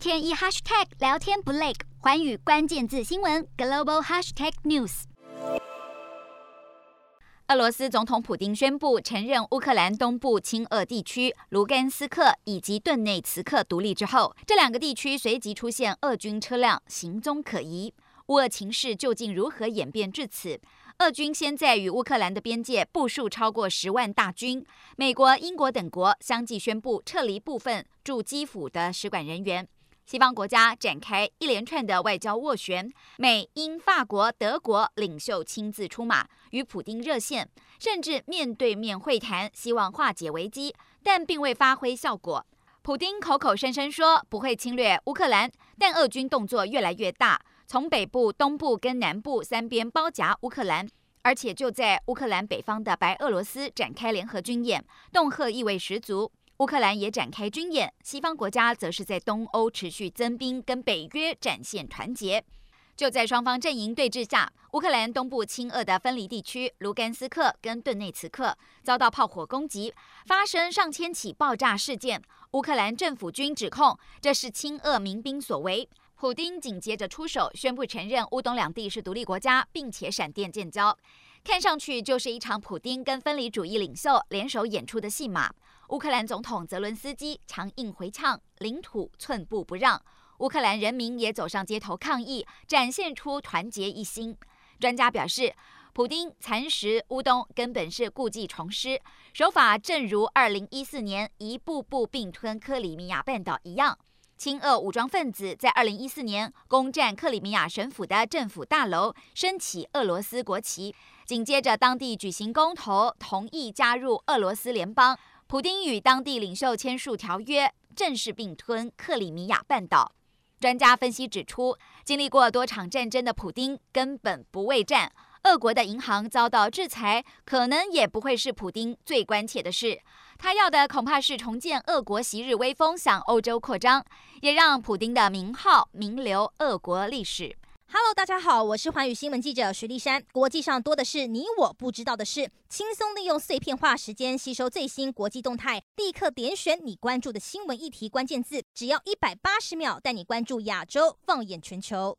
天一 hashtag 聊天不累，寰宇关键字新闻 global hashtag news。俄罗斯总统普丁宣布承认乌克兰东部亲俄地区卢甘斯克以及顿内茨克独立之后，这两个地区随即出现俄军车辆行踪可疑。乌俄情势究竟如何演变至此？俄军先在与乌克兰的边界部署超过十万大军，美国、英国等国相继宣布撤离部分驻基辅的使馆人员。西方国家展开一连串的外交斡旋，美、英、法国、德国领袖亲自出马与普丁热线，甚至面对面会谈，希望化解危机，但并未发挥效果。普丁口口声声说不会侵略乌克兰，但俄军动作越来越大，从北部、东部跟南部三边包夹乌克兰，而且就在乌克兰北方的白俄罗斯展开联合军演，恫吓意味十足。乌克兰也展开军演，西方国家则是在东欧持续增兵，跟北约展现团结。就在双方阵营对峙下，乌克兰东部亲俄的分离地区卢甘斯克跟顿内茨克遭到炮火攻击，发生上千起爆炸事件。乌克兰政府军指控这是亲俄民兵所为。普丁紧接着出手，宣布承认乌东两地是独立国家，并且闪电建交。看上去就是一场普丁跟分离主义领袖联手演出的戏码。乌克兰总统泽伦斯基强硬回呛，领土寸步不让。乌克兰人民也走上街头抗议，展现出团结一心。专家表示，普丁蚕食乌东根本是故技重施，手法正如2014年一步步并吞克里米亚半岛一样。亲俄武装分子在2014年攻占克里米亚省府的政府大楼，升起俄罗斯国旗，紧接着当地举行公投，同意加入俄罗斯联邦。普丁与当地领袖签署条约，正式并吞克里米亚半岛。专家分析指出，经历过多场战争的普丁根本不畏战。俄国的银行遭到制裁，可能也不会是普丁最关切的事。他要的恐怕是重建俄国昔日威风，向欧洲扩张，也让普丁的名号名留俄国历史。Hello，大家好，我是环宇新闻记者徐丽珊。国际上多的是你我不知道的事，轻松利用碎片化时间吸收最新国际动态，立刻点选你关注的新闻议题关键字，只要一百八十秒，带你关注亚洲，放眼全球。